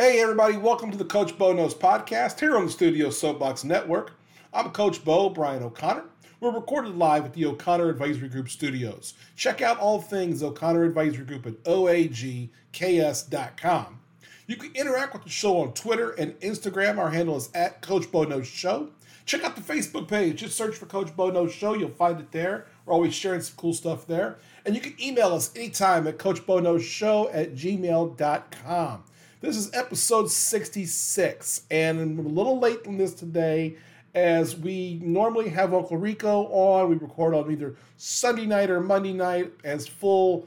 Hey, everybody, welcome to the Coach Bo Knows podcast here on the Studio Soapbox Network. I'm Coach Bo, Brian O'Connor. We're recorded live at the O'Connor Advisory Group studios. Check out all things O'Connor Advisory Group at oagks.com. You can interact with the show on Twitter and Instagram. Our handle is at Coach Bo Knows Show. Check out the Facebook page. Just search for Coach Bo Knows Show. You'll find it there. We're always sharing some cool stuff there. And you can email us anytime at CoachBoKnowsShow at gmail.com. This is episode 66, and I'm a little late on this today as we normally have Uncle Rico on. We record on either Sunday night or Monday night. As full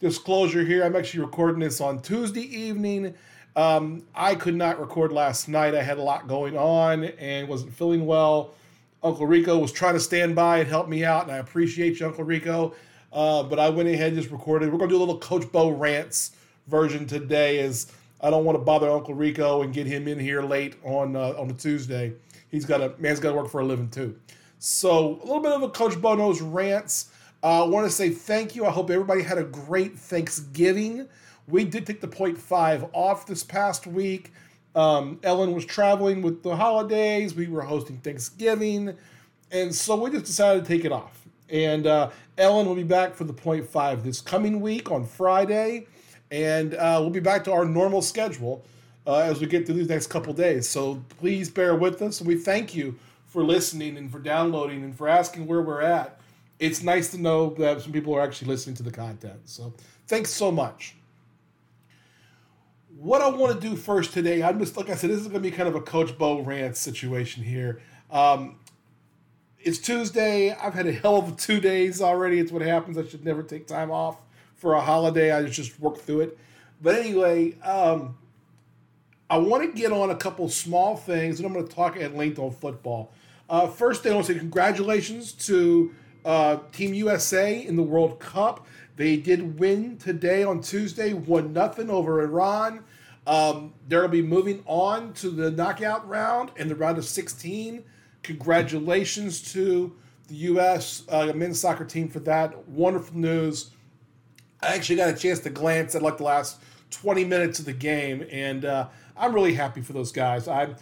disclosure here, I'm actually recording this on Tuesday evening. Um, I could not record last night. I had a lot going on and wasn't feeling well. Uncle Rico was trying to stand by and help me out, and I appreciate you, Uncle Rico. Uh, but I went ahead and just recorded. We're going to do a little Coach Bo rants version today as I don't want to bother Uncle Rico and get him in here late on uh, on a Tuesday. He's got a man's got to work for a living too. So a little bit of a Coach Bo Knows rants. Uh, I want to say thank you. I hope everybody had a great Thanksgiving. We did take the point five off this past week. Um, Ellen was traveling with the holidays. We were hosting Thanksgiving, and so we just decided to take it off. And uh, Ellen will be back for the point five this coming week on Friday and uh, we'll be back to our normal schedule uh, as we get through these next couple days. So please bear with us. And we thank you for listening and for downloading and for asking where we're at. It's nice to know that some people are actually listening to the content. So thanks so much. What I want to do first today, I'm just like I said, this is going to be kind of a Coach Bo rant situation here. Um, it's Tuesday. I've had a hell of two days already. It's what happens. I should never take time off for a holiday. I just worked through it. But anyway, um, I want to get on a couple small things, and I'm going to talk at length on football. Uh, first, I want to say congratulations to uh, Team USA in the World Cup. They did win today on Tuesday, one nothing over Iran. Um, they're going to be moving on to the knockout round and the round of 16. Congratulations to the U.S. Uh, men's soccer team for that. Wonderful news. I actually got a chance to glance at like the last 20 minutes of the game, and uh, I'm really happy for those guys. I,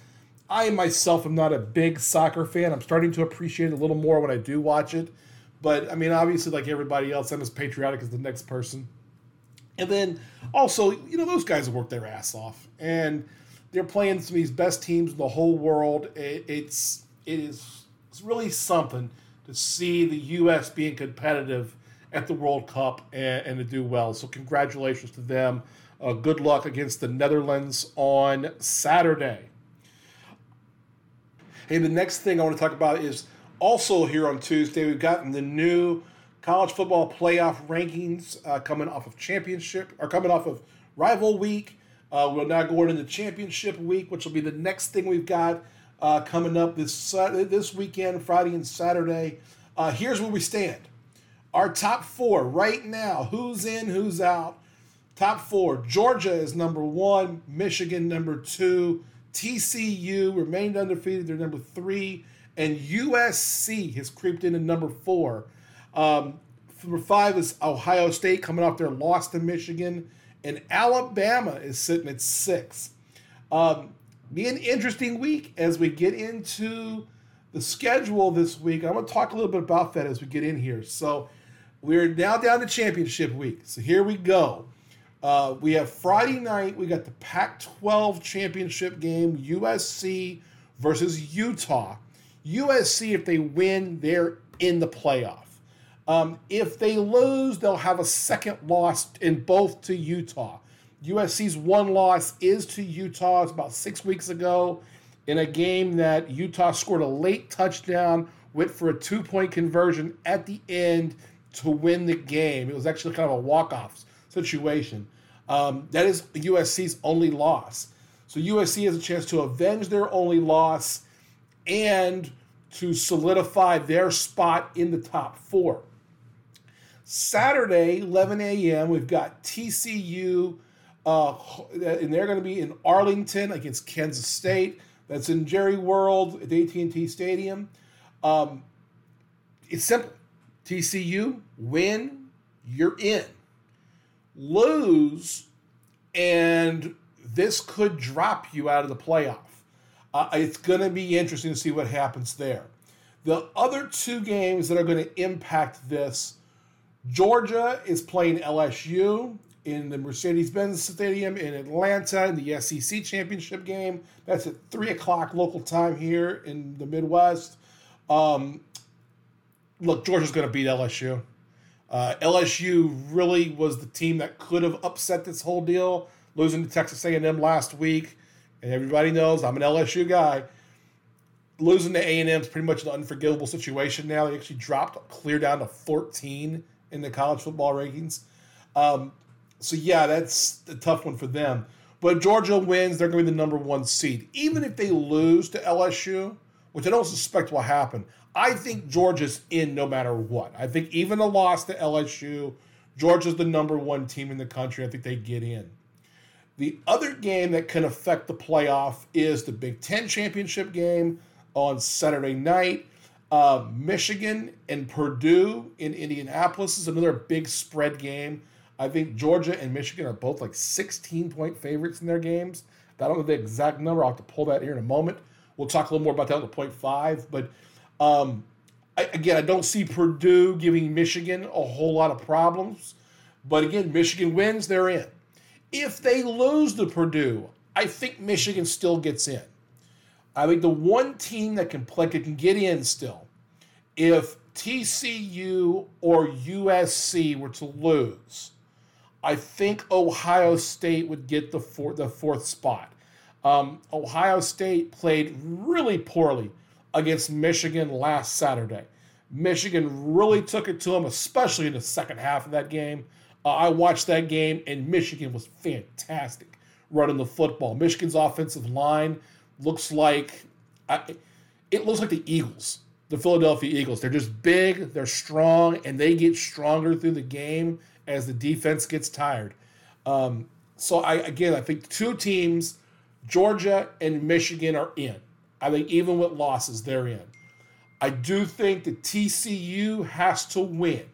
I myself am not a big soccer fan. I'm starting to appreciate it a little more when I do watch it. But I mean, obviously, like everybody else, I'm as patriotic as the next person. And then also, you know, those guys have worked their ass off, and they're playing some of these best teams in the whole world. It, it's it is it's really something to see the U.S. being competitive at the World Cup and, and to do well. So, congratulations to them. Uh, good luck against the Netherlands on Saturday. Hey, the next thing I want to talk about is also here on Tuesday, we've gotten the new college football playoff rankings uh, coming off of championship or coming off of rival week. Uh, we're now going into championship week, which will be the next thing we've got uh, coming up this this weekend, Friday and Saturday. Uh, here's where we stand. Our top four right now who's in, who's out. Top four Georgia is number one, Michigan number two, TCU remained undefeated, they're number three, and USC has creeped into number four. Um, number five is Ohio State coming off their loss to Michigan, and Alabama is sitting at six. Um, be an interesting week as we get into the schedule this week. I'm going to talk a little bit about that as we get in here. So, we're now down to championship week. So here we go. Uh, we have Friday night. We got the Pac 12 championship game, USC versus Utah. USC, if they win, they're in the playoff. Um, if they lose, they'll have a second loss in both to Utah. USC's one loss is to Utah. It's about six weeks ago in a game that Utah scored a late touchdown, went for a two point conversion at the end to win the game. It was actually kind of a walk-off situation. Um, that is USC's only loss. So USC has a chance to avenge their only loss and to solidify their spot in the top four. Saturday, 11 a.m., we've got TCU, uh, and they're going to be in Arlington against Kansas State. That's in Jerry World at AT&T Stadium. Um, it's simple. TCU, win, you're in. Lose, and this could drop you out of the playoff. Uh, it's going to be interesting to see what happens there. The other two games that are going to impact this Georgia is playing LSU in the Mercedes Benz Stadium in Atlanta in the SEC championship game. That's at 3 o'clock local time here in the Midwest. Um, look, Georgia's going to beat LSU. Uh, LSU really was the team that could have upset this whole deal, losing to Texas A&M last week. And everybody knows I'm an LSU guy. Losing to A&M is pretty much an unforgivable situation now. They actually dropped clear down to 14 in the college football rankings. Um, so yeah, that's a tough one for them. But Georgia wins, they're going to be the number one seed. Even if they lose to LSU, which I don't suspect will happen, I think Georgia's in no matter what. I think even a loss to LSU, Georgia's the number one team in the country. I think they get in. The other game that can affect the playoff is the Big Ten championship game on Saturday night. Uh, Michigan and Purdue in Indianapolis is another big spread game. I think Georgia and Michigan are both like 16 point favorites in their games. I don't know the exact number. I'll have to pull that here in a moment. We'll talk a little more about that on the point five. But um, I, again, I don't see Purdue giving Michigan a whole lot of problems. But again, Michigan wins, they're in. If they lose to Purdue, I think Michigan still gets in. I think the one team that can play can get in still, if TCU or USC were to lose, I think Ohio State would get the four, the fourth spot. Um, Ohio State played really poorly against Michigan last Saturday. Michigan really took it to them, especially in the second half of that game. Uh, I watched that game, and Michigan was fantastic running the football. Michigan's offensive line looks like it looks like the Eagles, the Philadelphia Eagles. They're just big, they're strong, and they get stronger through the game as the defense gets tired. Um, so I again, I think two teams, Georgia and Michigan, are in. I think even with losses, they're in. I do think that TCU has to win.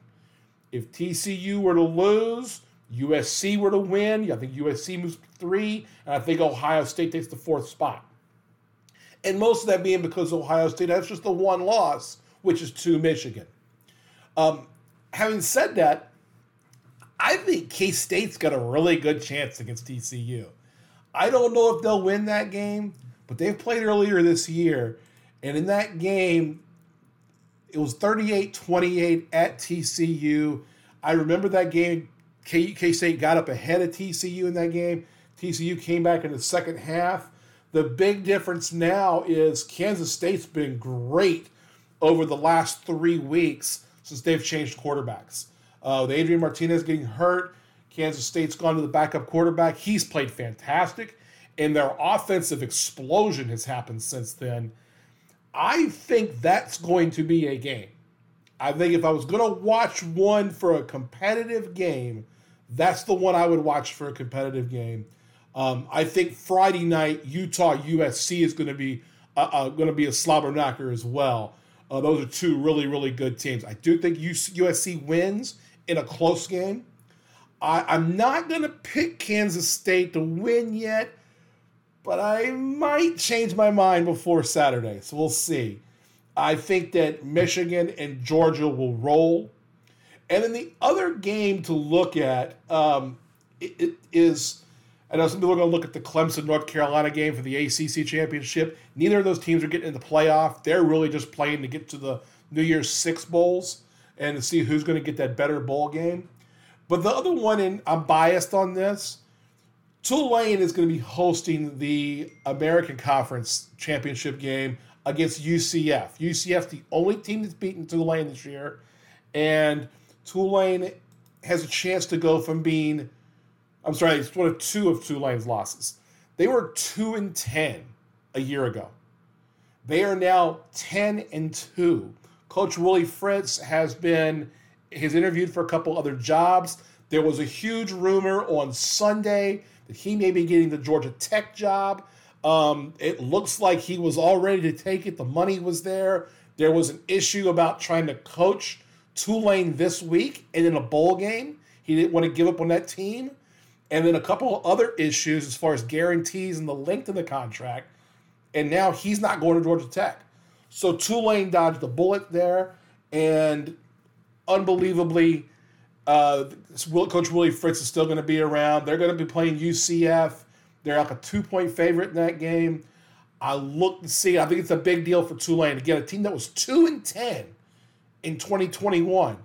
If TCU were to lose, USC were to win. I think USC moves three, and I think Ohio State takes the fourth spot. And most of that being because Ohio State has just the one loss, which is to Michigan. Um, having said that, I think K State's got a really good chance against TCU. I don't know if they'll win that game, but they've played earlier this year. And in that game, it was 38 28 at TCU. I remember that game. K State got up ahead of TCU in that game. TCU came back in the second half. The big difference now is Kansas State's been great over the last three weeks since they've changed quarterbacks. Uh, with Adrian Martinez getting hurt, Kansas State's gone to the backup quarterback. He's played fantastic, and their offensive explosion has happened since then. I think that's going to be a game. I think if I was going to watch one for a competitive game, that's the one I would watch for a competitive game. Um, I think Friday night Utah USC is going to be uh, uh, going to be a slobber knocker as well. Uh, those are two really really good teams. I do think USC wins in a close game. I, I'm not going to pick Kansas State to win yet, but I might change my mind before Saturday. So we'll see. I think that Michigan and Georgia will roll. And then the other game to look at um, it, it is, I know some people are going to look at the Clemson North Carolina game for the ACC championship. Neither of those teams are getting in the playoff. They're really just playing to get to the New Year's Six bowls and to see who's going to get that better bowl game. But the other one, and I'm biased on this, Tulane is going to be hosting the American Conference championship game against UCF. UCF, the only team that's beaten Tulane this year, and Tulane has a chance to go from being, I'm sorry, it's one of two of Tulane's losses. They were two and ten a year ago. They are now ten and two. Coach Willie Fritz has been he's interviewed for a couple other jobs. There was a huge rumor on Sunday he may be getting the Georgia Tech job. Um, it looks like he was all ready to take it. The money was there. There was an issue about trying to coach Tulane this week and in a bowl game. He didn't want to give up on that team. and then a couple of other issues as far as guarantees and the length of the contract. And now he's not going to Georgia Tech. So Tulane dodged a bullet there, and unbelievably, uh, Coach Willie Fritz is still going to be around. They're going to be playing UCF. They're like a two point favorite in that game. I look to see. I think it's a big deal for Tulane to get a team that was two and ten in 2021.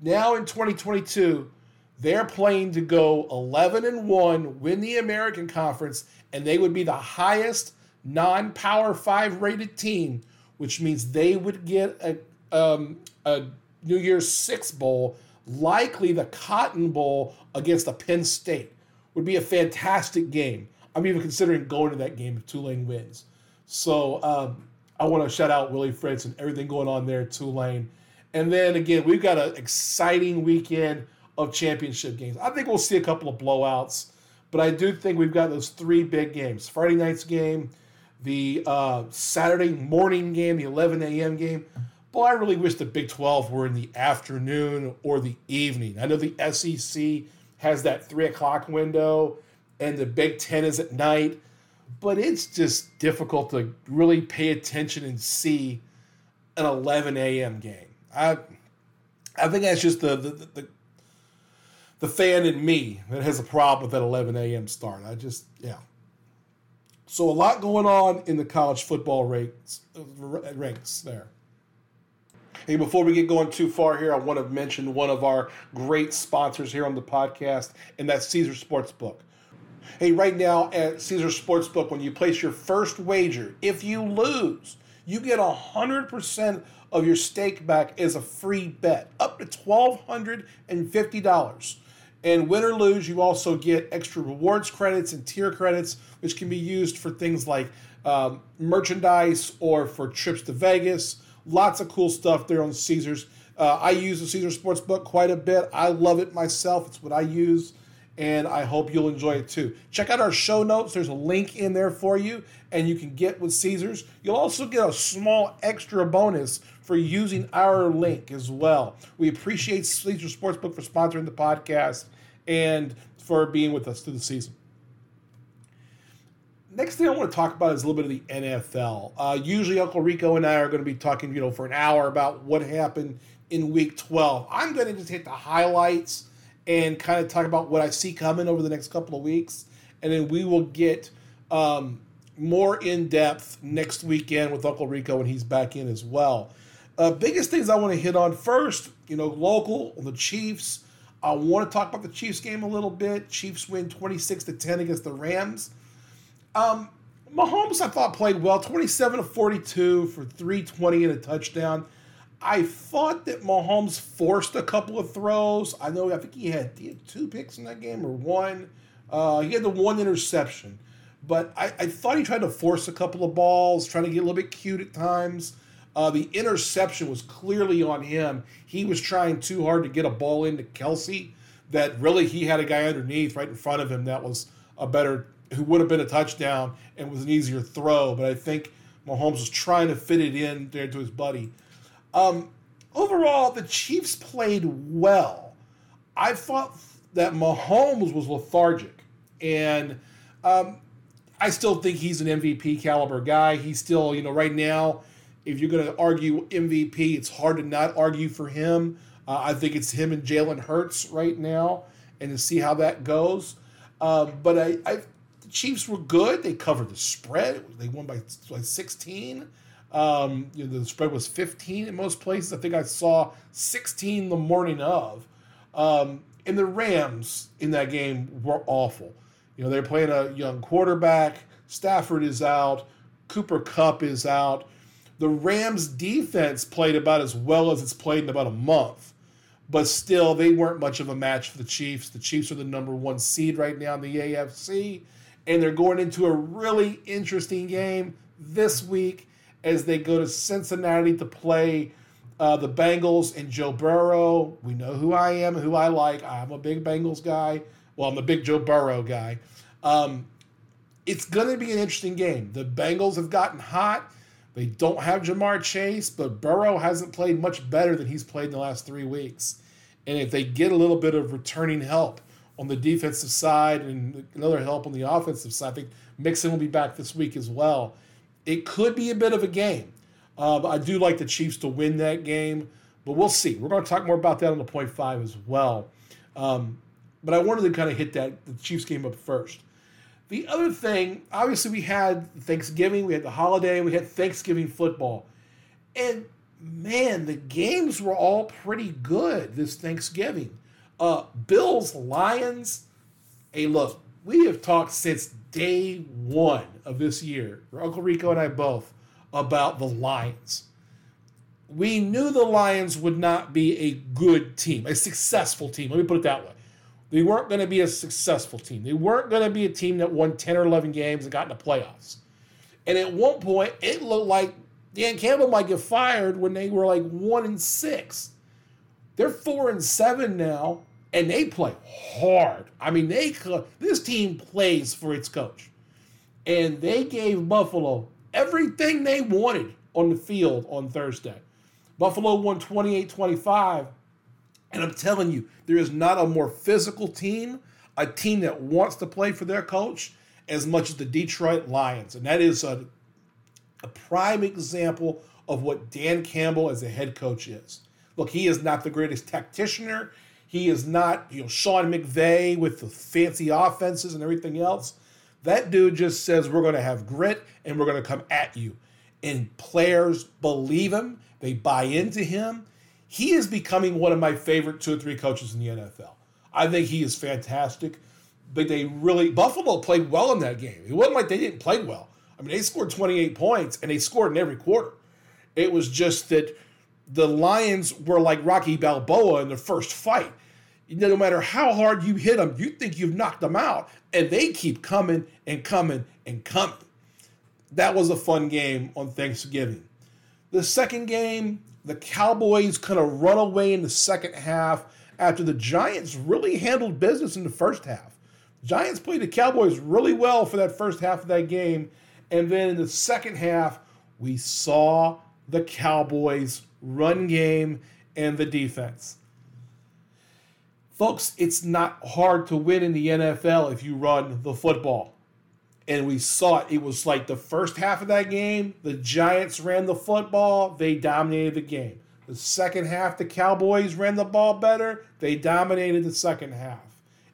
Now in 2022, they're playing to go 11 and 1, win the American Conference, and they would be the highest non Power 5 rated team, which means they would get a, um, a New Year's Six Bowl, likely the Cotton Bowl against a Penn State. Would be a fantastic game. I'm even considering going to that game if Tulane wins. So um, I want to shout out Willie Fritz and everything going on there at Tulane. And then again, we've got an exciting weekend of championship games. I think we'll see a couple of blowouts, but I do think we've got those three big games Friday night's game, the uh, Saturday morning game, the 11 a.m. game. Boy, I really wish the Big 12 were in the afternoon or the evening. I know the SEC has that 3 o'clock window and the Big 10 is at night, but it's just difficult to really pay attention and see an 11 a.m. game. I I think that's just the the, the the fan in me that has a problem with that 11 a.m. start. I just yeah. So a lot going on in the college football ranks ranks there. Hey, before we get going too far here, I want to mention one of our great sponsors here on the podcast, and that's Caesar Sportsbook. Hey, right now at Caesar Sportsbook, when you place your first wager, if you lose, you get a hundred percent of your stake back as a free bet, up to $1,250. And win or lose, you also get extra rewards credits and tier credits, which can be used for things like um, merchandise or for trips to Vegas. Lots of cool stuff there on Caesars. Uh, I use the Caesar Sportsbook quite a bit. I love it myself. It's what I use and I hope you'll enjoy it too. Check out our show notes. There's a link in there for you, and you can get with Caesars. You'll also get a small extra bonus for using our link as well. We appreciate Caesar Sportsbook for sponsoring the podcast and for being with us through the season. Next thing I want to talk about is a little bit of the NFL. Uh, usually, Uncle Rico and I are going to be talking, you know, for an hour about what happened in Week 12. I'm going to just hit the highlights and kind of talk about what I see coming over the next couple of weeks. And then we will get um, more in depth next weekend with Uncle Rico when he's back in as well. Uh, biggest things I want to hit on first, you know, local, the Chiefs. I want to talk about the Chiefs game a little bit. Chiefs win 26 to 10 against the Rams. Um, Mahomes, I thought, played well 27 to 42 for 320 and a touchdown. I thought that Mahomes forced a couple of throws. I know, I think he had, he had two picks in that game or one. Uh, he had the one interception. But I, I, thought he tried to force a couple of balls, trying to get a little bit cute at times. Uh, the interception was clearly on him. He was trying too hard to get a ball into Kelce that really he had a guy underneath right in front of him that was a better, who would have been a touchdown and was an easier throw. But I think Mahomes was trying to fit it in there to his buddy. Um, overall, the Chiefs played well. I thought that Mahomes was lethargic, and um, I still think he's an MVP caliber guy. He's still, you know, right now, if you're going to argue MVP, it's hard to not argue for him. Uh, I think it's him and Jalen Hurts right now, and to see how that goes. Um, but I, I, Chiefs were good. They covered the spread. They won by like 16. Um, you know, the spread was 15 in most places. I think I saw 16 the morning of. Um, and the Rams in that game were awful. You know, they're playing a young quarterback. Stafford is out. Cooper Kupp is out. The Rams defense played about as well as it's played in about a month. But still, they weren't much of a match for the Chiefs. The Chiefs are the number one seed right now in the AFC. And they're going into a really interesting game this week as they go to Cincinnati to play uh, the Bengals and Joe Burrow. We know who I am, who I like. I'm a big Bengals guy. Well, I'm a big Joe Burrow guy. Um, it's going to be an interesting game. The Bengals have gotten hot. They don't have Ja'Marr Chase, but Burrow hasn't played much better than he's played in the last three weeks. And if they get a little bit of returning help on the defensive side and another help on the offensive side. I think Mixon will be back this week as well. It could be a bit of a game. Uh, I do like the Chiefs to win that game, but we'll see. We're going to talk more about that on the point five as well. Um, but I wanted to kind of hit that the Chiefs game up first. The other thing, obviously, we had Thanksgiving, we had the holiday, we had Thanksgiving football. And man, the games were all pretty good this Thanksgiving. Uh, Bills, Lions. Hey, look, we have talked since day one of this year, Uncle Rico and I both, about the Lions. We knew the Lions would not be a good team, a successful team. Let me put it that way. They weren't going to be a successful team. They weren't going to be a team that won 10 or 11 games and got in the playoffs. And at one point, it looked like Dan Campbell might get fired when they were like one and six. They're four and seven now, and they play hard. I mean, they this team plays for its coach, and they gave Buffalo everything they wanted on the field on Thursday. Buffalo won 28-25, and I'm telling you, there is not a more physical team, a team that wants to play for their coach as much as the Detroit Lions, and that is a a prime example of what Dan Campbell as a head coach is. Look, he is not the greatest tacticianer. He is not, you know, Sean McVay with the fancy offenses and everything else. That dude just says we're going to have grit and we're going to come at you. And players believe him. They buy into him. He is becoming one of my favorite two or three coaches in the NFL. I think he is fantastic. But they really Buffalo played well in that game. It wasn't like they didn't play well. I mean, they scored 28 points and they scored in every quarter. It was just that the Lions were like Rocky Balboa in the first fight. No matter how hard you hit them, you think you've knocked them out, and they keep coming and coming and coming. That was a fun game on Thanksgiving. The second game, the Cowboys kind of run away in the second half after the Giants really handled business in the first half. Giants played the Cowboys really well for that first half of that game, and then in the second half, we saw the Cowboys' run game and the defense. Folks, it's not hard to win in the NFL if you run the football. And we saw it. It was like the first half of that game, the Giants ran the football, they dominated the game. The second half, the Cowboys ran the ball better, they dominated the second half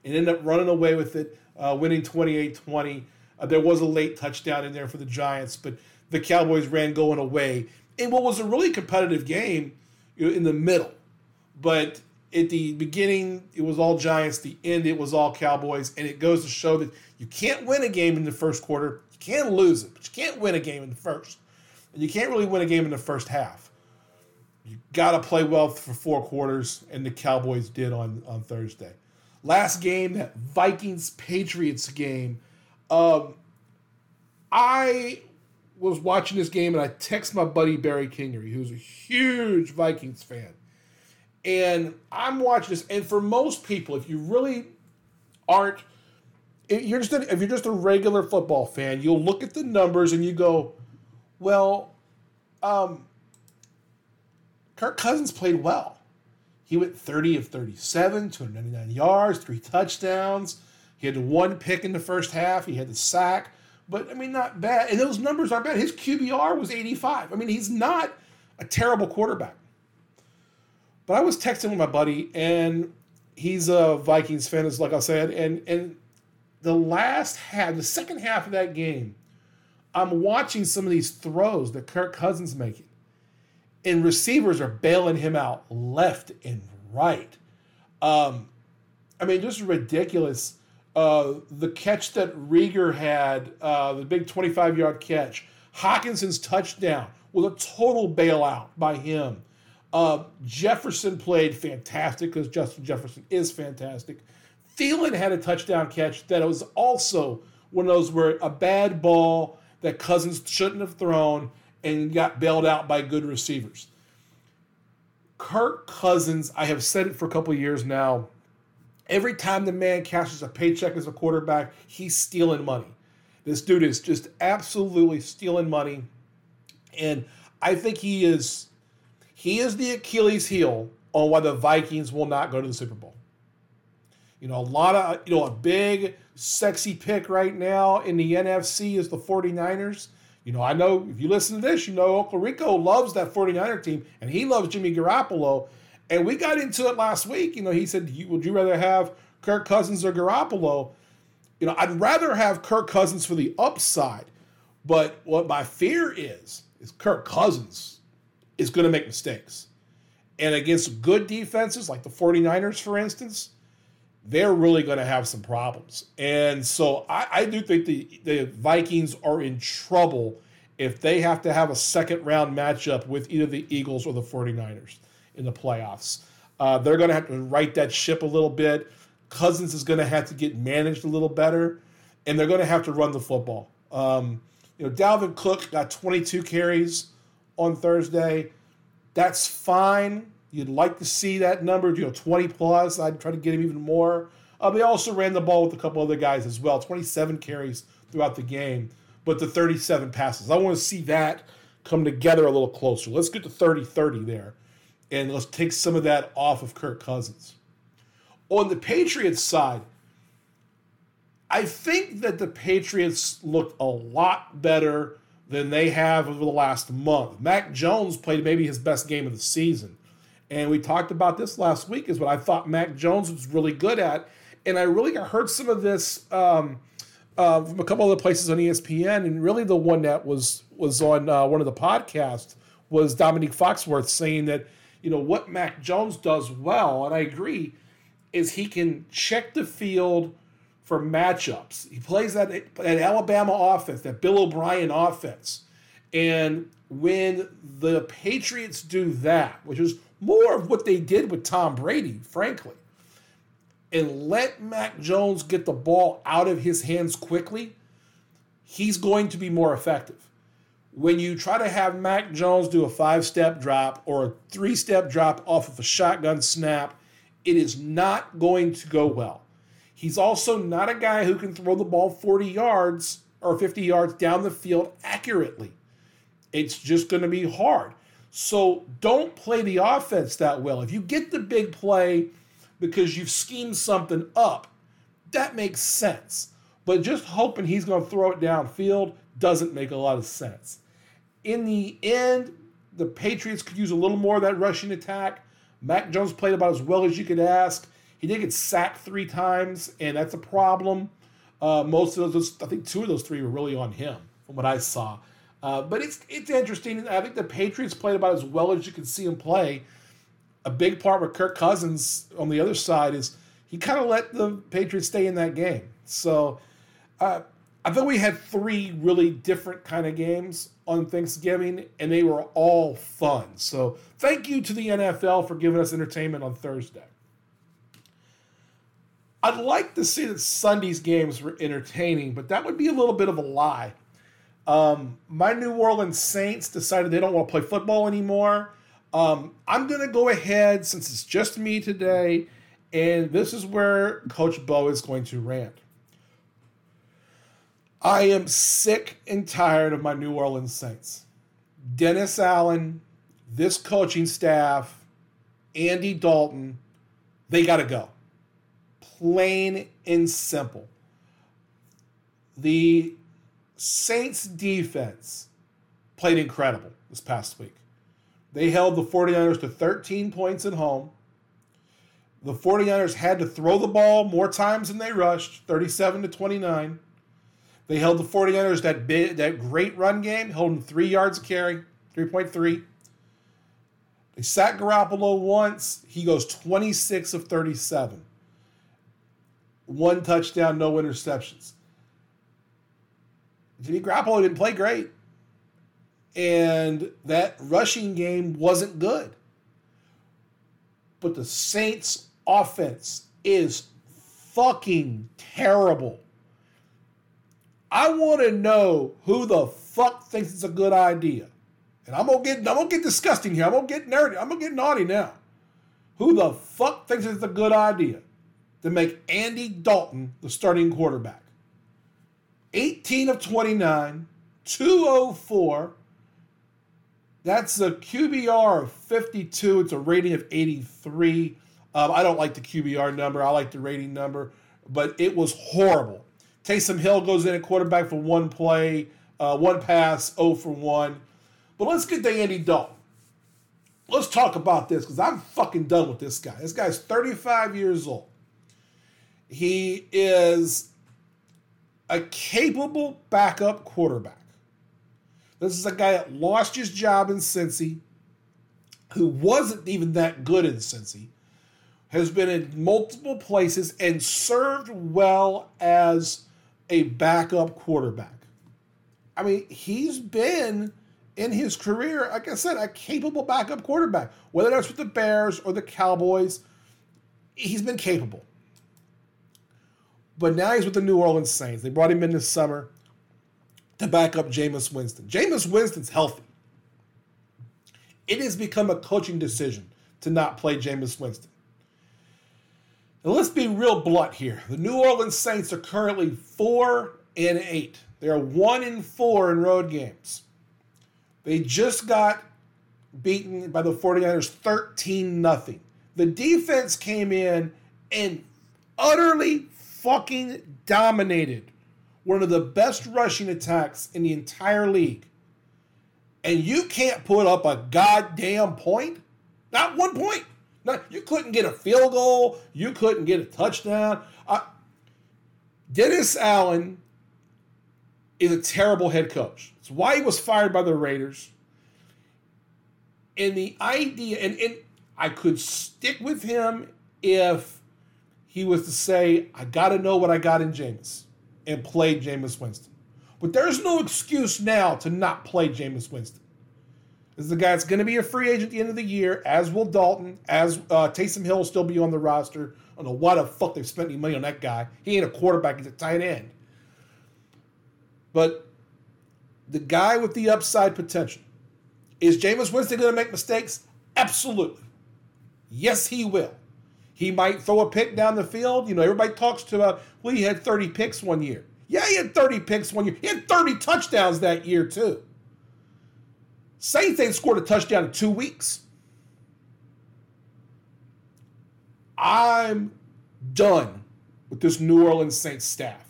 and ended up running away with it, uh, winning 28 20 uh, there was a late touchdown in there for the Giants, but the Cowboys ran going away in what was a really competitive game in the middle. But at the beginning, it was all Giants. The end, it was all Cowboys. And it goes to show that you can't win a game in the first quarter. You can lose it, but you can't win a game in the first. And you can't really win a game in the first half. You got to play well for four quarters, and the Cowboys did on, on Thursday. Last game, that Vikings Patriots game um, I was watching this game and I text my buddy Barry Kingery, who's a huge Vikings fan. And I'm watching this, and for most people, if you really aren't, if you're just a, if you're just a regular football fan, you'll look at the numbers and you go, "Well, um, Kirk Cousins played well. He went 30 of 37, 299 yards, three touchdowns. He had one pick in the first half. He had the sack, but I mean, not bad. And those numbers aren't bad. His QBR was 85. I mean, he's not a terrible quarterback. But I was texting with my buddy, and he's a Vikings fan, as like I said, and and the last half, the second half of that game, I'm watching some of these throws that Kirk Cousins making, and receivers are bailing him out left and right. Um, I mean, just ridiculous uh, the catch that Reagor had, uh, the big 25 yard catch, Hockenson's touchdown was a total bailout by him. Uh, Jefferson played fantastic because Justin Jefferson is fantastic. Thielen had a touchdown catch that was also one of those where a bad ball that Cousins shouldn't have thrown and got bailed out by good receivers. Kirk Cousins, I have said it for a couple years now, Every time the man cashes a paycheck as a quarterback, he's stealing money. This dude is just absolutely stealing money. And I think he is he is the Achilles heel on why the Vikings will not go to the Super Bowl. You know, a lot of, you know, a big, sexy pick right now in the NFC is the 49ers. You know, I know if you listen to this, you know, Uncle Rico loves that 49er team and he loves Jimmy Garoppolo. And we got into it last week. You know, he said, Would you rather have Kirk Cousins or Garoppolo? You know, I'd rather have Kirk Cousins for the upside. But what my fear is, is Kirk Cousins is going to make mistakes. And against good defenses like the 49ers, for instance, they're really going to have some problems. And so I, I, do think the, the Vikings are in trouble if they have to have a second round matchup with either the Eagles or the 49ers in the playoffs. Uh, they're going to have to right that ship a little bit. Cousins is going to have to get managed a little better, and they're going to have to run the football. Um, you know, Dalvin Cook got 22 carries on Thursday. That's fine. You'd like to see that number, you know, 20 plus. I'd try to get him even more. Uh, they also ran the ball with a couple other guys as well, 27 carries throughout the game, but the 37 passes. I want to see that come together a little closer. Let's get to 30 30 there, and let's take some of that off of Kirk Cousins. On the Patriots side, I think that the Patriots looked a lot better than they have over the last month. Mac Jones played maybe his best game of the season. And we talked about this last week, is what I thought Mac Jones was really good at. And I really heard some of this um, uh, from a couple other places on ESPN, and really the one that was was on uh, one of the podcasts was Dominique Foxworth saying that you know what Mac Jones does well, and I agree, is he can check the field for matchups. He plays that that Alabama offense, that Bill O'Brien offense, and when the Patriots do that, which is more of what they did with Tom Brady, frankly, and let Mac Jones get the ball out of his hands quickly, he's going to be more effective. When you try to have Mac Jones do a five step drop or a three step drop off of a shotgun snap, it is not going to go well. He's also not a guy who can throw the ball 40 yards or 50 yards down the field accurately. It's just going to be hard. So don't play the offense that well. If you get the big play because you've schemed something up, that makes sense. But just hoping he's going to throw it downfield doesn't make a lot of sense. In the end, the Patriots could use a little more of that rushing attack. Mac Jones played about as well as you could ask. He did get sacked three times, and that's a problem. Uh, most of those, I think two of those three were really on him, from what I saw. Uh, but it's it's interesting. I think the Patriots played about as well as you can see him play. A big part with Kirk Cousins on the other side is he kind of let the Patriots stay in that game. So uh, I think we had three really different kind of games on Thanksgiving, and they were all fun. So thank you to the NFL for giving us entertainment on Thursday. I'd like to see that Sunday's games were entertaining, but that would be a little bit of a lie. Um, my New Orleans Saints decided they don't want to play football anymore. Um, I'm going to go ahead, since it's just me today, and this is where Coach Bo is going to rant. I am sick and tired of my New Orleans Saints. Dennis Allen, this coaching staff, Andy Dalton, they got to go. Plain and simple. The Saints defense played incredible this past week. They held the 49ers to 13 points at home. The 49ers had to throw the ball more times than they rushed, 37 to 29. They held the 49ers that that great run game, holding three yards a carry, 3.3. They sacked Garoppolo once. He goes 26 of 37. One touchdown, no interceptions. Jimmy Garoppolo didn't play great. And that rushing game wasn't good. But the Saints' offense is fucking terrible. I want to know who the fuck thinks it's a good idea. And I'm gonna get I'm gonna get disgusting here. I'm gonna get nerdy. I'm gonna get naughty now. Who the fuck thinks it's a good idea to make Andy Dalton the starting quarterback? 18 of 29, 204. That's a QBR of 52. It's a rating of 83. Um, I don't like the QBR number. I like the rating number, but it was horrible. Taysom Hill goes in at quarterback for one play, uh, one pass, 0 for 1. But let's get to Andy Dalton. Let's talk about this because I'm fucking done with this guy. This guy's 35 years old. He is a capable backup quarterback. This is a guy that lost his job in Cincy, who wasn't even that good in Cincy, has been in multiple places and served well as a backup quarterback. I mean, he's been in his career, like I said, a capable backup quarterback. Whether that's with the Bears or the Cowboys, he's been capable. But now he's with the New Orleans Saints. They brought him in this summer to back up Jameis Winston. Jameis Winston's healthy. It has become a coaching decision to not play Jameis Winston. And let's be real blunt here. The New Orleans Saints are currently four and eight. They are one and four in road games. They just got beaten by the 49ers 13 0. The defense came in and utterly fucking dominated one of the best rushing attacks in the entire league. And you can't put up a goddamn point? Not one point. Not, you couldn't get a field goal. You couldn't get a touchdown. Uh, Dennis Allen is a terrible head coach. It's why he was fired by the Raiders. And the idea, and, and I could stick with him if he was to say, I got to know what I got in Jameis and play Jameis Winston. But there's no excuse now to not play Jameis Winston. This is the guy that's going to be a free agent at the end of the year, as will Dalton, as uh, Taysom Hill will still be on the roster. I don't know why the fuck they've spent any money on that guy. He ain't a quarterback, he's a tight end. But the guy with the upside potential. Is Jameis Winston going to make mistakes? Absolutely. Yes, he will. He might throw a pick down the field. You know, everybody talks to, uh, well, he had 30 picks one year. Yeah, he had 30 picks one year. He had 30 touchdowns that year, too. Saints ain't scored a touchdown in two weeks. I'm done with this New Orleans Saints staff.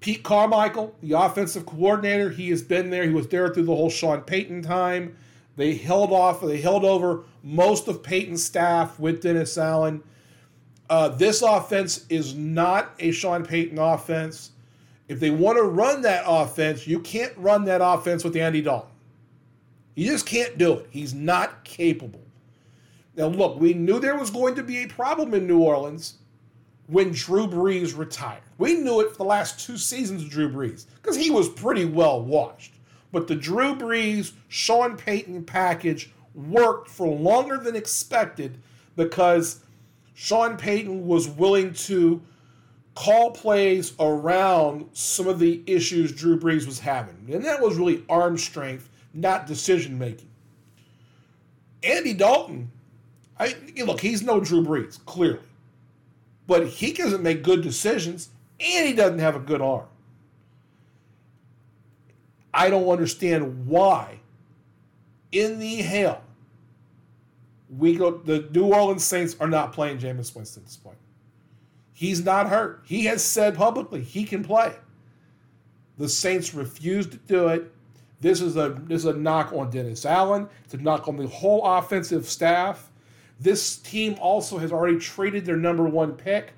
Pete Carmichael, the offensive coordinator, he has been there. He was there through the whole Sean Payton time. They held off, they held over most of Payton's staff with Dennis Allen. Uh, this offense is not a Sean Payton offense. If they want to run that offense, you can't run that offense with Andy Dalton. You just can't do it. He's not capable. Now, look, we knew there was going to be a problem in New Orleans when Drew Brees retired. We knew it for the last two seasons of Drew Brees because he was pretty well washed. But the Drew Brees, Sean Payton package worked for longer than expected because Sean Payton was willing to call plays around some of the issues Drew Brees was having. And that was really arm strength, not decision making. Andy Dalton, I look, he's no Drew Brees, clearly. But he doesn't make good decisions and he doesn't have a good arm. I don't understand why in the hell we go the New Orleans Saints are not playing Jameis Winston at this point. He's not hurt. He has said publicly he can play. The Saints refuse to do it. This is a this is a knock on Dennis Allen. It's a knock on the whole offensive staff. This team also has already traded their number one pick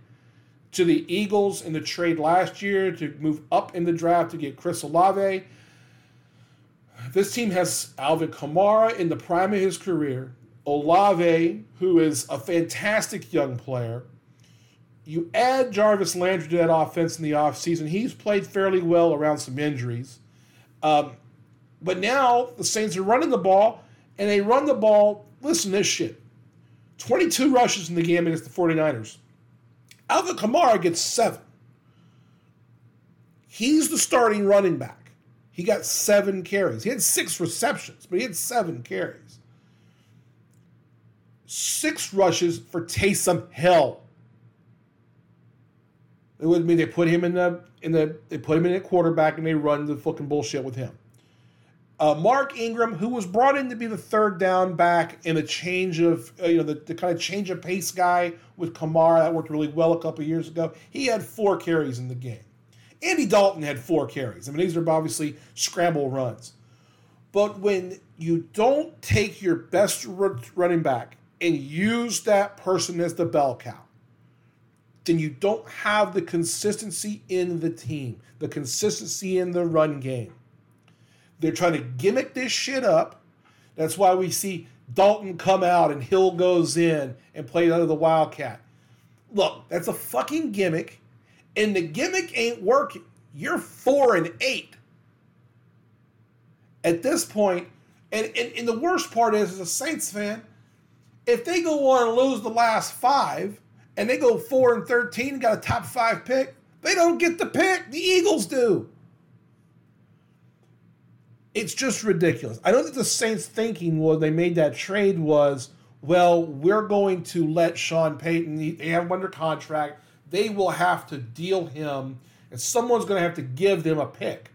to the Eagles in the trade last year to move up in the draft to get Chris Olave. This team has Alvin Kamara in the prime of his career, Olave, who is a fantastic young player, you add Jarvis Landry to that offense in the offseason. He's played fairly well around some injuries. Um, but now the Saints are running the ball, and they run the ball. Listen to this shit 22 rushes in the game against the 49ers. Alvin Kamara gets seven. He's the starting running back. He got seven carries. He had six receptions, but he had seven carries. Six rushes for Taysom Hill. It would mean they put him in the in the they put him in at quarterback and they run the fucking bullshit with him. Uh, Mark Ingram, who was brought in to be the third down back and a change of, uh, you know, the, the, kind of change of pace guy with Kamara that worked really well a couple years ago, he had four carries in the game. Andy Dalton had four carries. I mean, these are obviously scramble runs. But when you don't take your best running back and use that person as the bell cow, then you don't have the consistency in the team, the consistency in the run game. They're trying to gimmick this shit up. That's why we see Dalton come out and Hill goes in and plays under the Wildcat. Look, that's a fucking gimmick, and the gimmick ain't working. You're four and eight. At this point, and, and, and the worst part is, as a Saints fan, if they go on and lose the last five, and they go four and thirteen and got a top five pick, they don't get the pick. The Eagles do. It's just ridiculous. I know that the Saints' thinking when they made that trade was, well, we're going to let Sean Payton. They have him under contract. They will have to deal him, and someone's going to have to give them a pick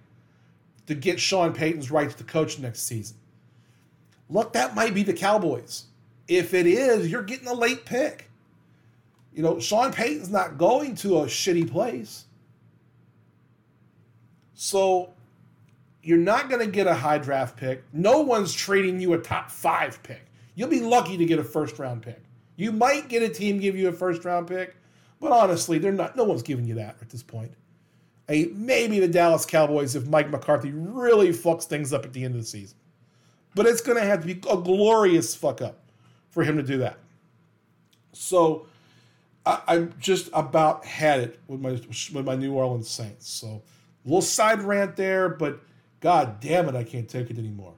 to get Sean Payton's rights to coach next season. Look, that might be the Cowboys. If it is, you're getting a late pick. You know, Sean Payton's not going to a shitty place. So you're not going to get a high draft pick. No one's trading you a top five pick. You'll be lucky to get a first round pick. You might get a team give you a first round pick, but honestly, they're not. No one's giving you that at this point. I maybe the Dallas Cowboys if Mike McCarthy really fucks things up at the end of the season, but it's going to have to be a glorious fuck up for him to do that. So I, I just about had it with my with my New Orleans Saints. So a little side rant there, but god damn it, I can't take it anymore.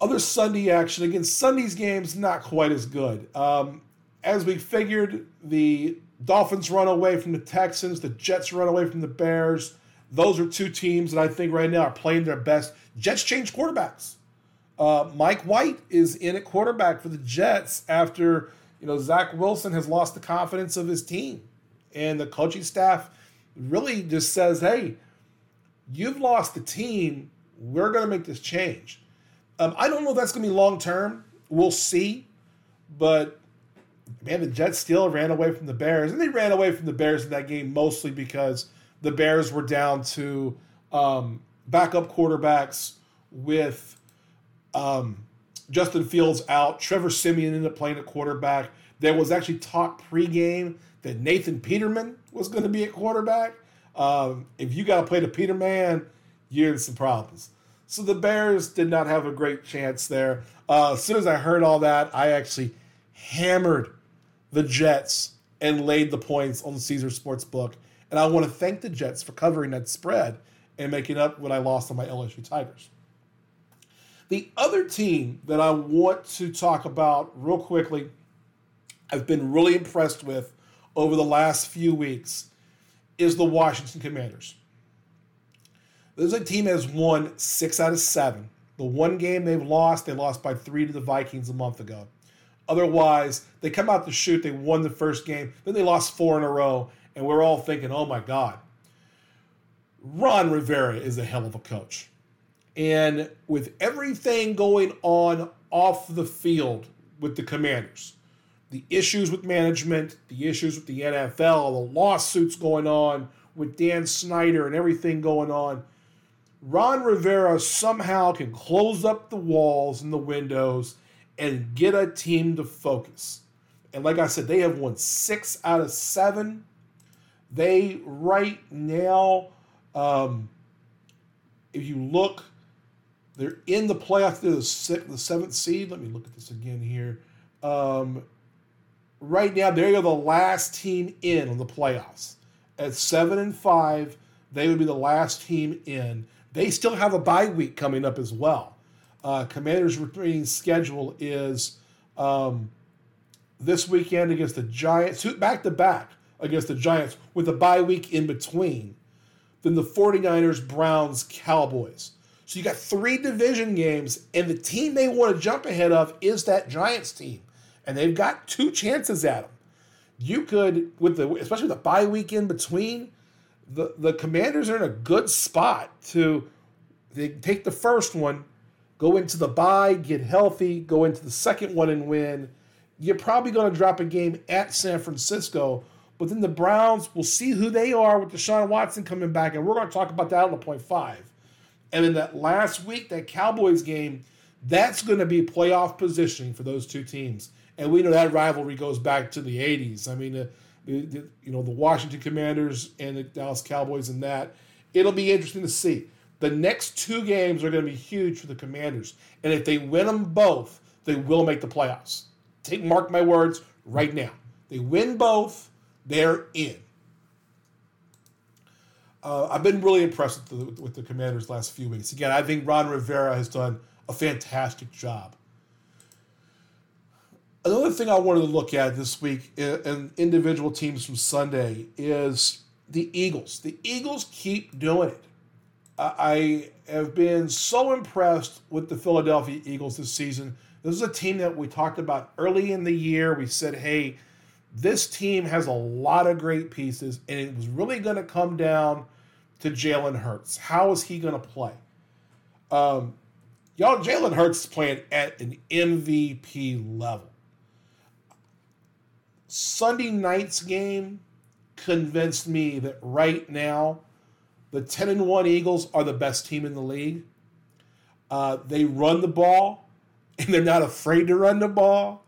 Other Sunday action again. Sunday's games not quite as good. Um, as we figured, the Dolphins run away from the Texans, the Jets run away from the Bears. Those are two teams that I think right now are playing their best. Jets change quarterbacks. Uh, Mike White is in at quarterback for the Jets after you know, Zach Wilson has lost the confidence of his team. And the coaching staff really just says, hey, you've lost the team. We're going to make this change. Um, I don't know if that's going to be long term. We'll see. But man, the Jets still ran away from the Bears. And they ran away from the Bears in that game mostly because the Bears were down to um, backup quarterbacks with um, Justin Fields out. Trevor Siemian ended up playing at quarterback. There was actually talk pregame that Nathan Peterman was going to be at quarterback. Um, if you got to play the Peterman, you're in some problems. So the Bears did not have a great chance there. Uh, as soon as I heard all that, I actually hammered the Jets and laid the points on Caesar Sportsbook. And I want to thank the Jets for covering that spread and making up what I lost on my LSU Tigers. The other team that I want to talk about real quickly, I've been really impressed with over the last few weeks, is the Washington Commanders. This is a team that has won six out of seven. The one game they've lost, they lost by three to the Vikings a month ago. Otherwise, they come out to shoot, they won the first game, then they lost four in a row, and we're all thinking, oh my God. Ron Rivera is a hell of a coach. And with everything going on off the field with the commanders, the issues with management, the issues with the NFL, the lawsuits going on with Dan Snyder and everything going on, Ron Rivera somehow can close up the walls and the windows and get a team to focus. And like I said, they have won six out of seven. They right now, um, if you look they're in the playoffs. They're the, the seventh seed. Let me look at this again here. Um, right now, they are the last team in on the playoffs. At seven and five, they would be the last team in. They still have a bye week coming up as well. Uh, Commanders' remaining schedule is um, this weekend against the Giants, back to back against the Giants with a bye week in between. Then the 49ers, Browns, Cowboys. So you got three division games, and the team they want to jump ahead of is that Giants team, and they've got two chances at them. You could, with the especially with the bye week in between, the the Commanders are in a good spot to they take the first one, go into the bye, get healthy, go into the second one and win. You're probably going to drop a game at San Francisco, but then the Browns will see who they are with Deshaun Watson coming back, and we're going to talk about that on the point five. And then that last week, that Cowboys game, that's going to be playoff positioning for those two teams. And we know that rivalry goes back to the 80s. I mean, uh, the, you know, the Washington Commanders and the Dallas Cowboys and that. It'll be interesting to see. The next two games are going to be huge for the Commanders. And if they win them both, they will make the playoffs. Take mark my words right now. They win both, they're in. Uh, I've been really impressed with the, with the Commanders last few weeks. Again, I think Ron Rivera has done a fantastic job. Another thing I wanted to look at this week in individual teams from Sunday is the Eagles. The Eagles keep doing it. I have been so impressed with the Philadelphia Eagles this season. This is a team that we talked about early in the year. We said, hey, this team has a lot of great pieces, and it was really going to come down to Jalen Hurts. How is he going to play? Um, y'all, Jalen Hurts is playing at an MVP level. Sunday night's game convinced me that right now the 10 and 1 Eagles are the best team in the league. Uh, they run the ball and they're not afraid to run the ball.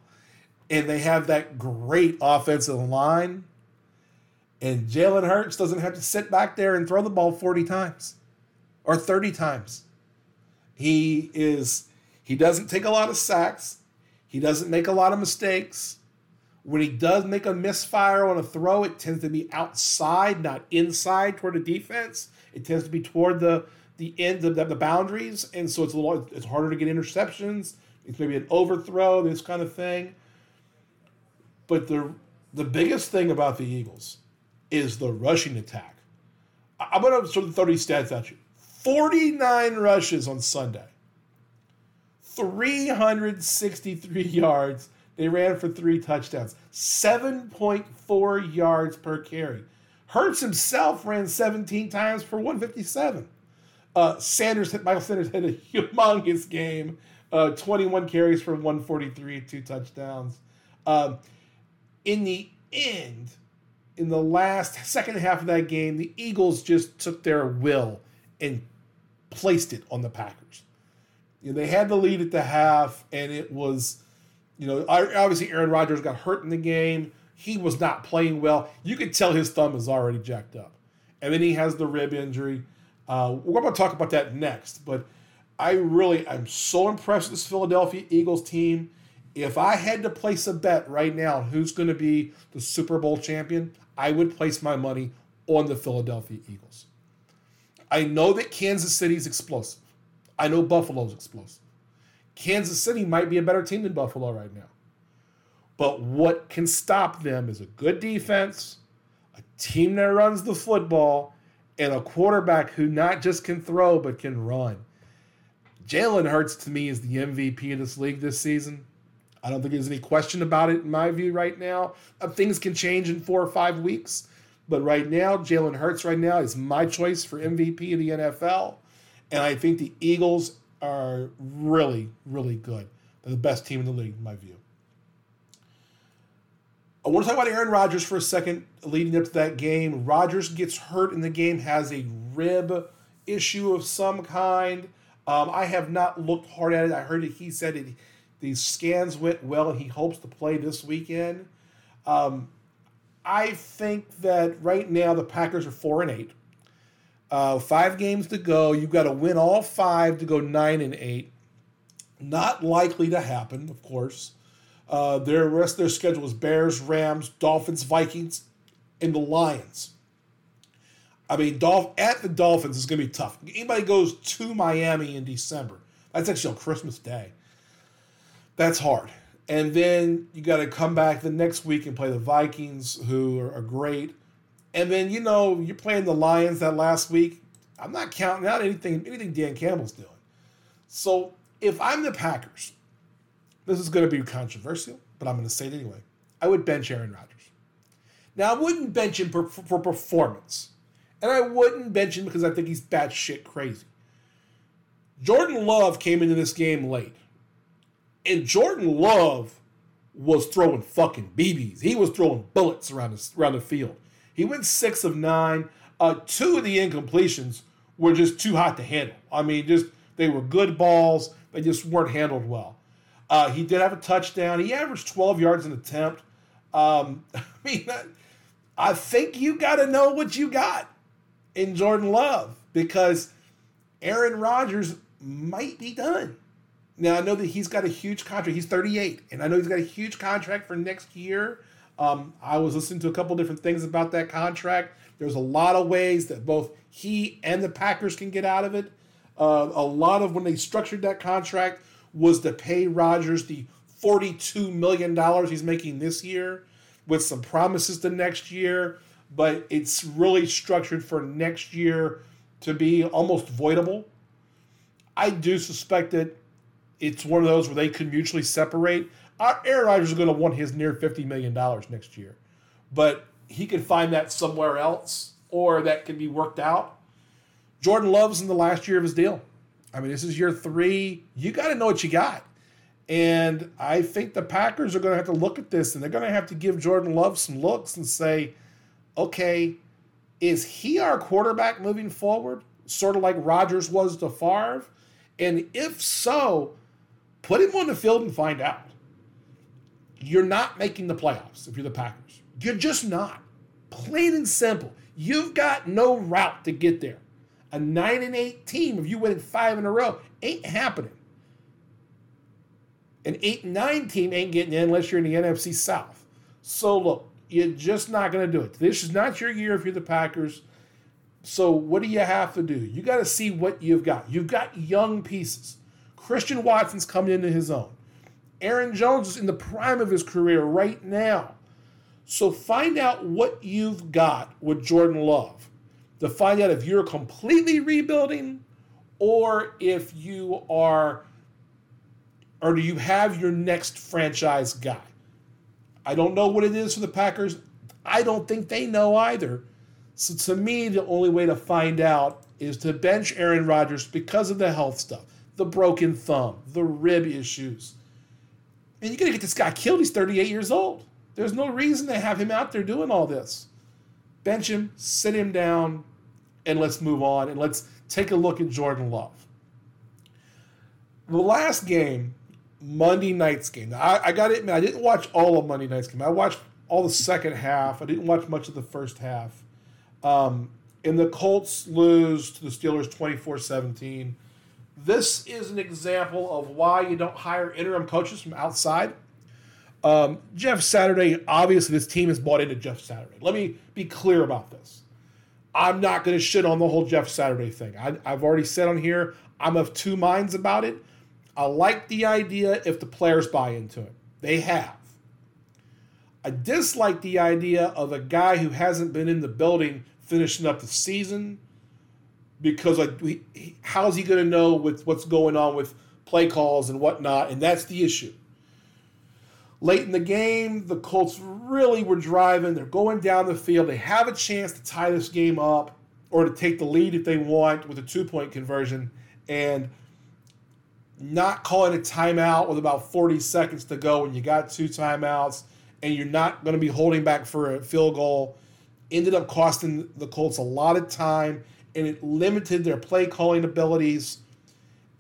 And they have that great offensive line. And Jalen Hurts doesn't have to sit back there and throw the ball 40 times or 30 times. He is he doesn't take a lot of sacks. He doesn't make a lot of mistakes. When he does make a misfire on a throw, it tends to be outside, not inside toward the defense. It tends to be toward the the end of the, the boundaries, and so it's a little it's harder to get interceptions. It's maybe an overthrow, this kind of thing. But the the biggest thing about the Eagles is the rushing attack. I'm going to sort of throw these stats at you. 49 rushes on Sunday, 363 yards, they ran for three touchdowns, 7.4 yards per carry. Hurts himself ran 17 times for 157. Uh, Sanders hit Michael Sanders had a humongous game, uh, 21 carries for 143, two touchdowns. Um, in the end, in the last second half of that game, the Eagles just took their will and placed it on the Packers. You know, they had the lead at the half, and it was you know, obviously Aaron Rodgers got hurt in the game. He was not playing well. You could tell his thumb is already jacked up. And then he has the rib injury. Uh, we're going to talk about that next. But I really, I'm so impressed with this Philadelphia Eagles team. If I had to place a bet right now who's going to be the Super Bowl champion, I would place my money on the Philadelphia Eagles. I know that Kansas City is explosive. I know Buffalo's explosive. Kansas City might be a better team than Buffalo right now. But what can stop them is a good defense, a team that runs the football, and a quarterback who not just can throw but can run. Jalen Hurts to me is the MVP of this league this season. I don't think there's any question about it in my view right now. Uh, things can change in four or five weeks, but right now, Jalen Hurts right now is my choice for MVP of the NFL. And I think the Eagles are really, really good. They're the best team in the league, in my view. I want to talk about Aaron Rodgers for a second leading up to that game. Rodgers gets hurt in the game, has a rib issue of some kind. Um, I have not looked hard at it. I heard that he said it, these scans went well and he hopes to play this weekend. Um, I think that right now the Packers are 4 and 8. Uh, five games to go. You've got to win all five to go nine and eight. Not likely to happen, of course. Uh, their rest of their schedule is Bears, Rams, Dolphins, Vikings, and the Lions. I mean, Dolph- at the Dolphins is going to be tough. Anybody goes to Miami in December, that's actually on Christmas Day. That's hard. And then you got to come back the next week and play the Vikings, who are, are great. And then you know you're playing the Lions that last week. I'm not counting out anything anything Dan Campbell's doing. So if I'm the Packers, this is going to be controversial, but I'm going to say it anyway. I would bench Aaron Rodgers. Now I wouldn't bench him for, for performance, and I wouldn't bench him because I think he's batshit crazy. Jordan Love came into this game late. And Jordan Love was throwing fucking BBs. He was throwing bullets around the, around the field. He went six of nine. Uh, two of the incompletions were just too hot to handle. I mean, just they were good balls. They just weren't handled well. Uh, he did have a touchdown. He averaged 12 yards an attempt. Um, I mean, I think you got to know what you got in Jordan Love because Aaron Rodgers might be done. Now I know that he's got a huge contract. He's 38, and I know he's got a huge contract for next year. Um, I was listening to a couple different things about that contract. There's a lot of ways that both he and the Packers can get out of it. Uh, a lot of when they structured that contract was to pay Rodgers the 42 million dollars he's making this year, with some promises to next year. But it's really structured for next year to be almost voidable. I do suspect that it's one of those where they could mutually separate. Aaron Rodgers is going to want his near $50 million next year, but he could find that somewhere else or that can be worked out. Jordan Love's in the last year of his deal. I mean, this is year three. You got to know what you got. And I think the Packers are going to have to look at this and they're going to have to give Jordan Love some looks and say, okay, is he our quarterback moving forward? Sort of like Rodgers was to Favre? And if so, put him on the field and find out. You're not making the playoffs if you're the Packers. You're just not. Plain and simple. You've got no route to get there. A 9 and 8 team, if you win five in a row, ain't happening. An 8 and 9 team ain't getting in unless you're in the NFC South. So look, you're just not going to do it. This is not your year if you're the Packers. So what do you have to do? You got to see what you've got. You've got young pieces. Christian Watson's coming into his own. Aaron Jones is in the prime of his career right now. So find out what you've got with Jordan Love to find out if you're completely rebuilding or if you are or do you have your next franchise guy? I don't know what it is for the Packers. I don't think they know either. So to me, the only way to find out is to bench Aaron Rodgers because of the health stuff, the broken thumb, the rib issues. And you're gonna get this guy killed. He's 38 years old. There's no reason to have him out there doing all this. Bench him, sit him down, and let's move on and let's take a look at Jordan Love. The last game, Monday night's game. I, I got to admit, I didn't watch all of Monday night's game. I watched all the second half. I didn't watch much of the first half. Um, and the Colts lose to the Steelers 24 17. This is an example of why you don't hire interim coaches from outside. Um, Jeff Saturday, obviously, this team is bought into Jeff Saturday. Let me be clear about this. I'm not going to shit on the whole Jeff Saturday thing. I, I've already said on here, I'm of two minds about it. I like the idea if the players buy into it. They have. I dislike the idea of a guy who hasn't been in the building finishing up the season because like we, how's he going to know with what's going on with play calls and whatnot? And that's the issue. Late in the game the colts really were driving. They're going down the field. They have a chance to tie this game up or to take the lead if they want with a two point conversion and not calling a timeout with about 40 seconds to go when you got two timeouts and you're not going to be holding back for a field goal ended up costing the Colts a lot of time and it limited their play calling abilities.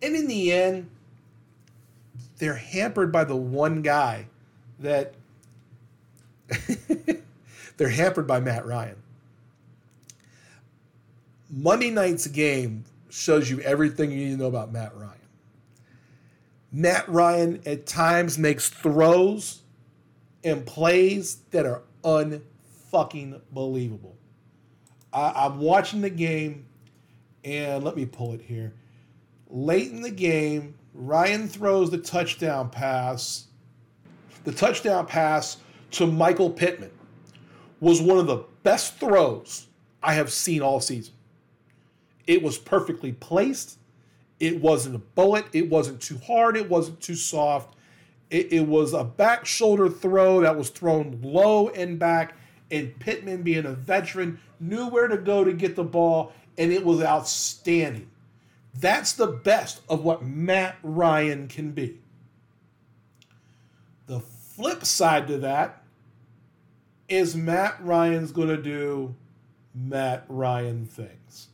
And in the end, they're hampered by the one guy that they're hampered by Matt Ryan. Monday night's game shows you everything you need to know about Matt Ryan. Matt Ryan at times makes throws and plays that are unfucking believable. I, am watching the game, and let me pull it here. Late in the game, Ryan throws the touchdown pass. The touchdown pass to Michael Pittman was one of the best throws I have seen all season. It was perfectly placed. It wasn't a bullet. It wasn't too hard. It wasn't too soft. It, it was a back shoulder throw that was thrown low and back, and Pittman, being a veteran, knew where to go to get the ball, and it was outstanding. That's the best of what Matt Ryan can be. The flip side to that is Matt Ryan's going to do Matt Ryan things.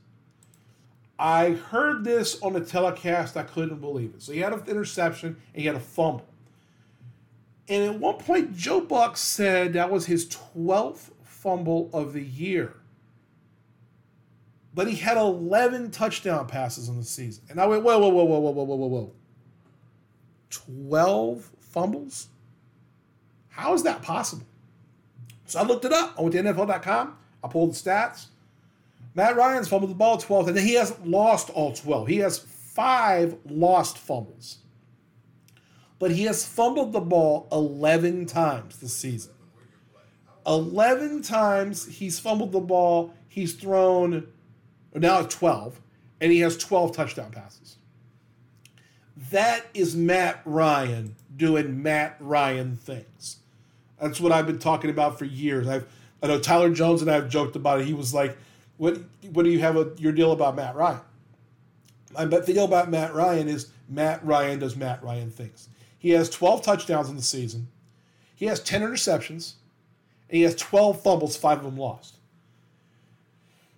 I heard this on the telecast. I couldn't believe it. So he had an interception and he had a fumble. And at one point, Joe Buck said that was his 12th fumble of the year. But he had 11 touchdown passes in the season. And I went, whoa, whoa, whoa, whoa, whoa, whoa, whoa, whoa, whoa. 12 fumbles? How is that possible? So I looked it up. I went to NFL.com. I pulled the stats. Matt Ryan's fumbled the ball 12, and then he hasn't lost all 12. He has five lost fumbles. But he has fumbled the ball 11 times this season. 11 times he's fumbled the ball. He's thrown, now at 12, and he has 12 touchdown passes. That is Matt Ryan doing Matt Ryan things. That's what I've been talking about for years. I've I know Tyler Jones and I have joked about it. He was like, "What what do you have a, your deal about Matt Ryan?" The deal about Matt Ryan is Matt Ryan does Matt Ryan things. He has 12 touchdowns in the season. He has 10 interceptions, and he has 12 fumbles, five of them lost.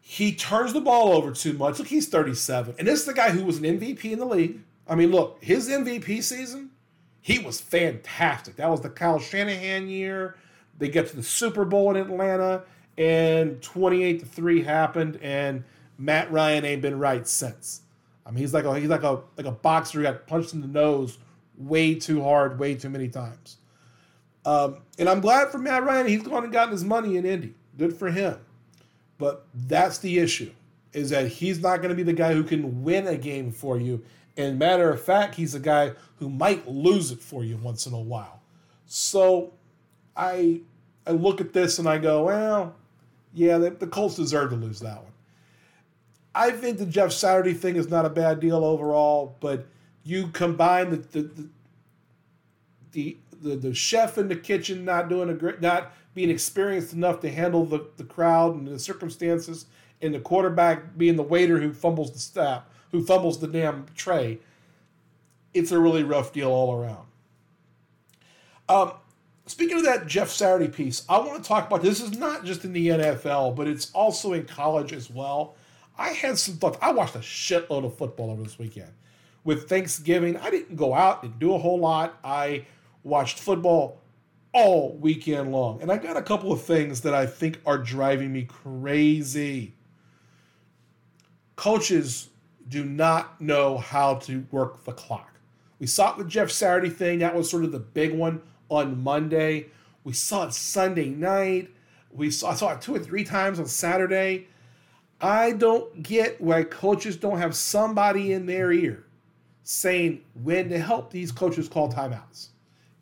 He turns the ball over too much. Look, he's 37. And this is the guy who was an MVP in the league. I mean, look, his MVP season he was fantastic. That was the Kyle Shanahan year. They get to the Super Bowl in Atlanta, and 28 to 3 happened, and Matt Ryan ain't been right since. I mean, he's like a he's like a like a boxer who got punched in the nose way too hard, way too many times. Um, and I'm glad for Matt Ryan. He's gone and gotten his money in Indy. Good for him. But that's the issue, is that he's not going to be the guy who can win a game for you. And matter of fact, he's a guy who might lose it for you once in a while. So I I look at this and I go, well, yeah, the, the Colts deserve to lose that one. I think the Jeff Saturday thing is not a bad deal overall, but you combine the the the, the, the, chef in the kitchen not doing a great, not being experienced enough to handle the, the crowd and the circumstances, and the quarterback being the waiter who fumbles the staff who fumbles the damn tray, it's a really rough deal all around. Um, speaking of that Jeff Saturday piece, I want to talk about this. is not just in the NFL, but it's also in college as well. I had some thoughts. I watched a shitload of football over this weekend. With Thanksgiving, I didn't go out and do a whole lot. I watched football all weekend long. And I got a couple of things that I think are driving me crazy. Coaches do not know how to work the clock. We saw it with Jeff Saturday thing. That was sort of the big one on Monday. We saw it Sunday night. We saw, I saw it two or three times on Saturday. I don't get why coaches don't have somebody in their ear saying when to help these coaches call timeouts.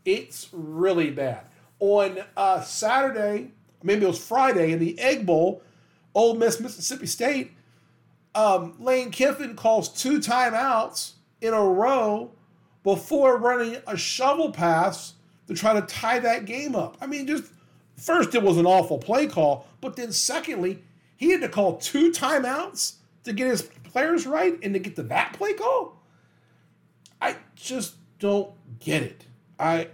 It's really bad. On uh, Saturday, maybe it was Friday in the Egg Bowl, Ole Miss, Mississippi State, um, Lane Kiffin calls two timeouts in a row before running a shovel pass to try to tie that game up. I mean, just first, it was an awful play call, but then secondly, he had to call two timeouts to get his players right and to get to that play call. I just don't get it. I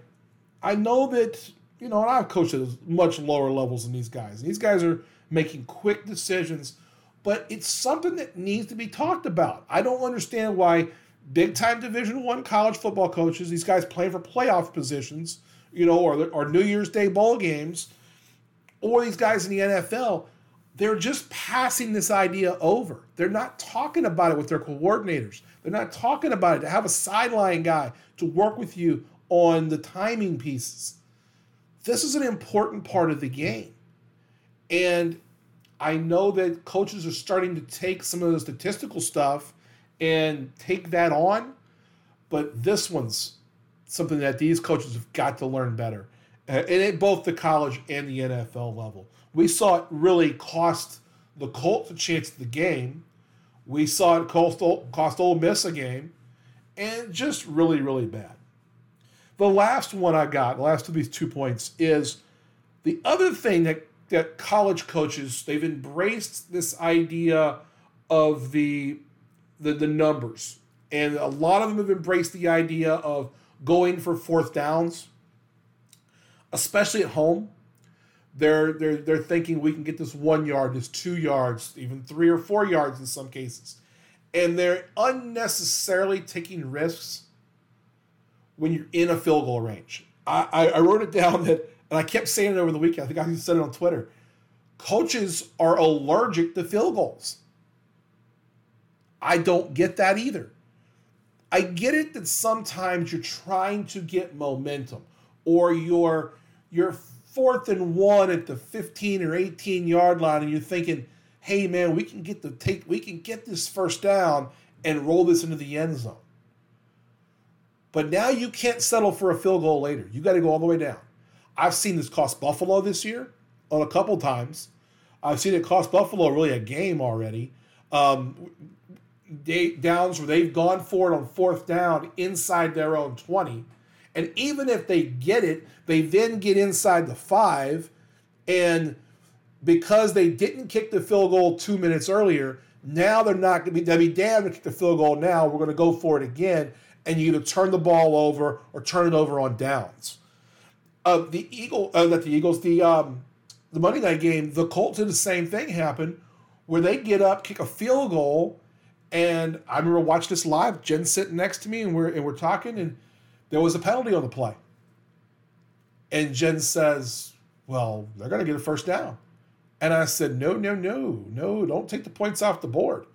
I know that you know, and I've coached at much lower levels than these guys. These guys are making quick decisions but it's something that needs to be talked about. I don't understand why big time Division One college football coaches, these guys playing for playoff positions, you know, or, or New Year's Day bowl games, or these guys in the NFL, they're just passing this idea over. They're not talking about it with their coordinators. They're not talking about it to have a sideline guy to work with you on the timing pieces. This is an important part of the game. And I know that coaches are starting to take some of the statistical stuff and take that on, but this one's something that these coaches have got to learn better, and at both the college and the NFL level. We saw it really cost the Colts a chance at the game. We saw it cost, cost Ole Miss a game, and just really, really bad. The last one I got, the last of these two points, is the other thing that that college coaches they've embraced this idea of the the, the numbers. And a lot of them have embraced the idea of going for fourth downs, especially at home. They're, they're, they're thinking we can get this one yard, this two yards, even three or four yards in some cases. And they're unnecessarily taking risks when you're in a field goal range. I, I wrote it down that, and I kept saying it over the weekend. I think I even said it on Twitter. Coaches are allergic to field goals. I don't get that either. I get it that sometimes you're trying to get momentum or you're you're fourth and one at the 15 or 18 yard line and you're thinking, hey man, we can get the take we can get this first down and roll this into the end zone. But now you can't settle for a field goal later. You got to go all the way down. I've seen this cost Buffalo this year on a couple times. I've seen it cost Buffalo really a game already. Um, they, downs where they've gone for it on fourth down inside their own 20. And even if they get it, they then get inside the five. And because they didn't kick the field goal two minutes earlier, now they're not going to be, they'll be damned to kick the field goal now. We're going to go for it again and you either turn the ball over or turn it over on downs. Uh, the Eagle, uh, the Eagles, the um, the Monday night game, the Colts did the same thing happen, where they get up, kick a field goal, and I remember watching this live. Jen sitting next to me, and we're and we're talking, and there was a penalty on the play. And Jen says, "Well, they're going to get a first down," and I said, "No, no, no, no! Don't take the points off the board."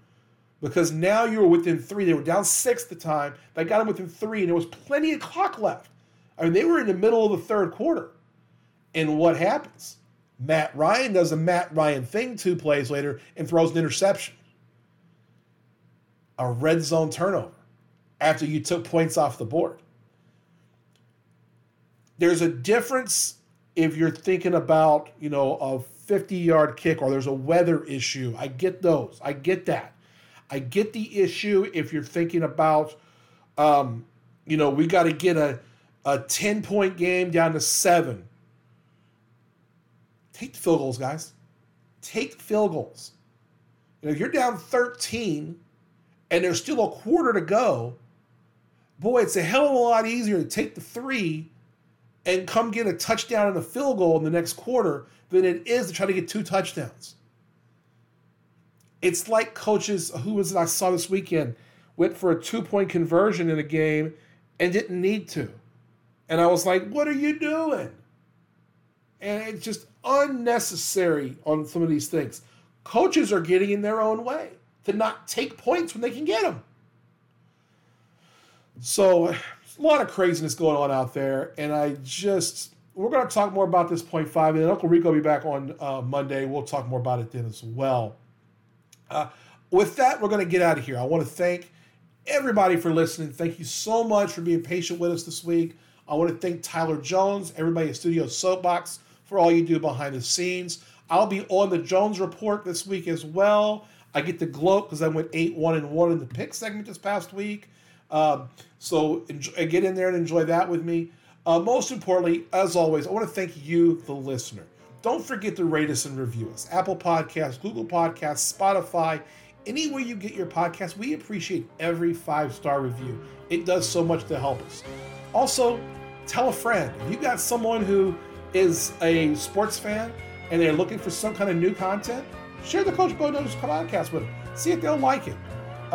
because now you were within three. They were down six the time. They got them within three, and there was plenty of clock left. I mean, they were in the middle of the third quarter. And what happens? Matt Ryan does a Matt Ryan thing two plays later and throws an interception. A red zone turnover after you took points off the board. There's a difference if you're thinking about, you know, a 50 yard kick or there's a weather issue. I get those. I get that. I get the issue if you're thinking about, um, you know, we got to get a, a 10 point game down to seven. Take the field goals, guys. Take the field goals. You know, you're down 13 and there's still a quarter to go, boy, it's a hell of a lot easier to take the three and come get a touchdown and a field goal in the next quarter than it is to try to get two touchdowns. It's like coaches who was it I saw this weekend went for a two point conversion in a game and didn't need to. And I was like, what are you doing? And it's just unnecessary on some of these things. Coaches are getting in their own way to not take points when they can get them. So, a lot of craziness going on out there. And I just, we're going to talk more about this point five. And then Uncle Rico will be back on uh, Monday. We'll talk more about it then as well. Uh, with that, we're going to get out of here. I want to thank everybody for listening. Thank you so much for being patient with us this week. I want to thank Tyler Jones, everybody at Studio Soapbox, for all you do behind the scenes. I'll be on the Jones Report this week as well. I get to gloat because I went 8 1 and 1 in the pick segment this past week. Um, so enjoy, get in there and enjoy that with me. Uh, most importantly, as always, I want to thank you, the listener. Don't forget to rate us and review us. Apple Podcasts, Google Podcasts, Spotify, anywhere you get your podcast. We appreciate every five star review. It does so much to help us. Also, tell a friend. If you got someone who is a sports fan and they're looking for some kind of new content, share the Coach Bo Knows podcast with them. See if they'll like it.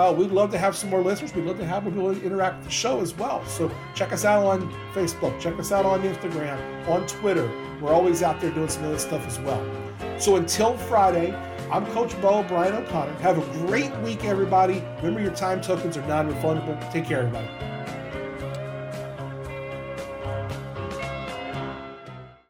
Uh, we'd love to have some more listeners. We'd love to have people interact with the show as well. So check us out on Facebook. Check us out on Instagram, on Twitter. We're always out there doing some other stuff as well. So until Friday, I'm Coach Bo, Brian O'Connor. Have a great week, everybody. Remember, your time tokens are non refundable. Take care, everybody.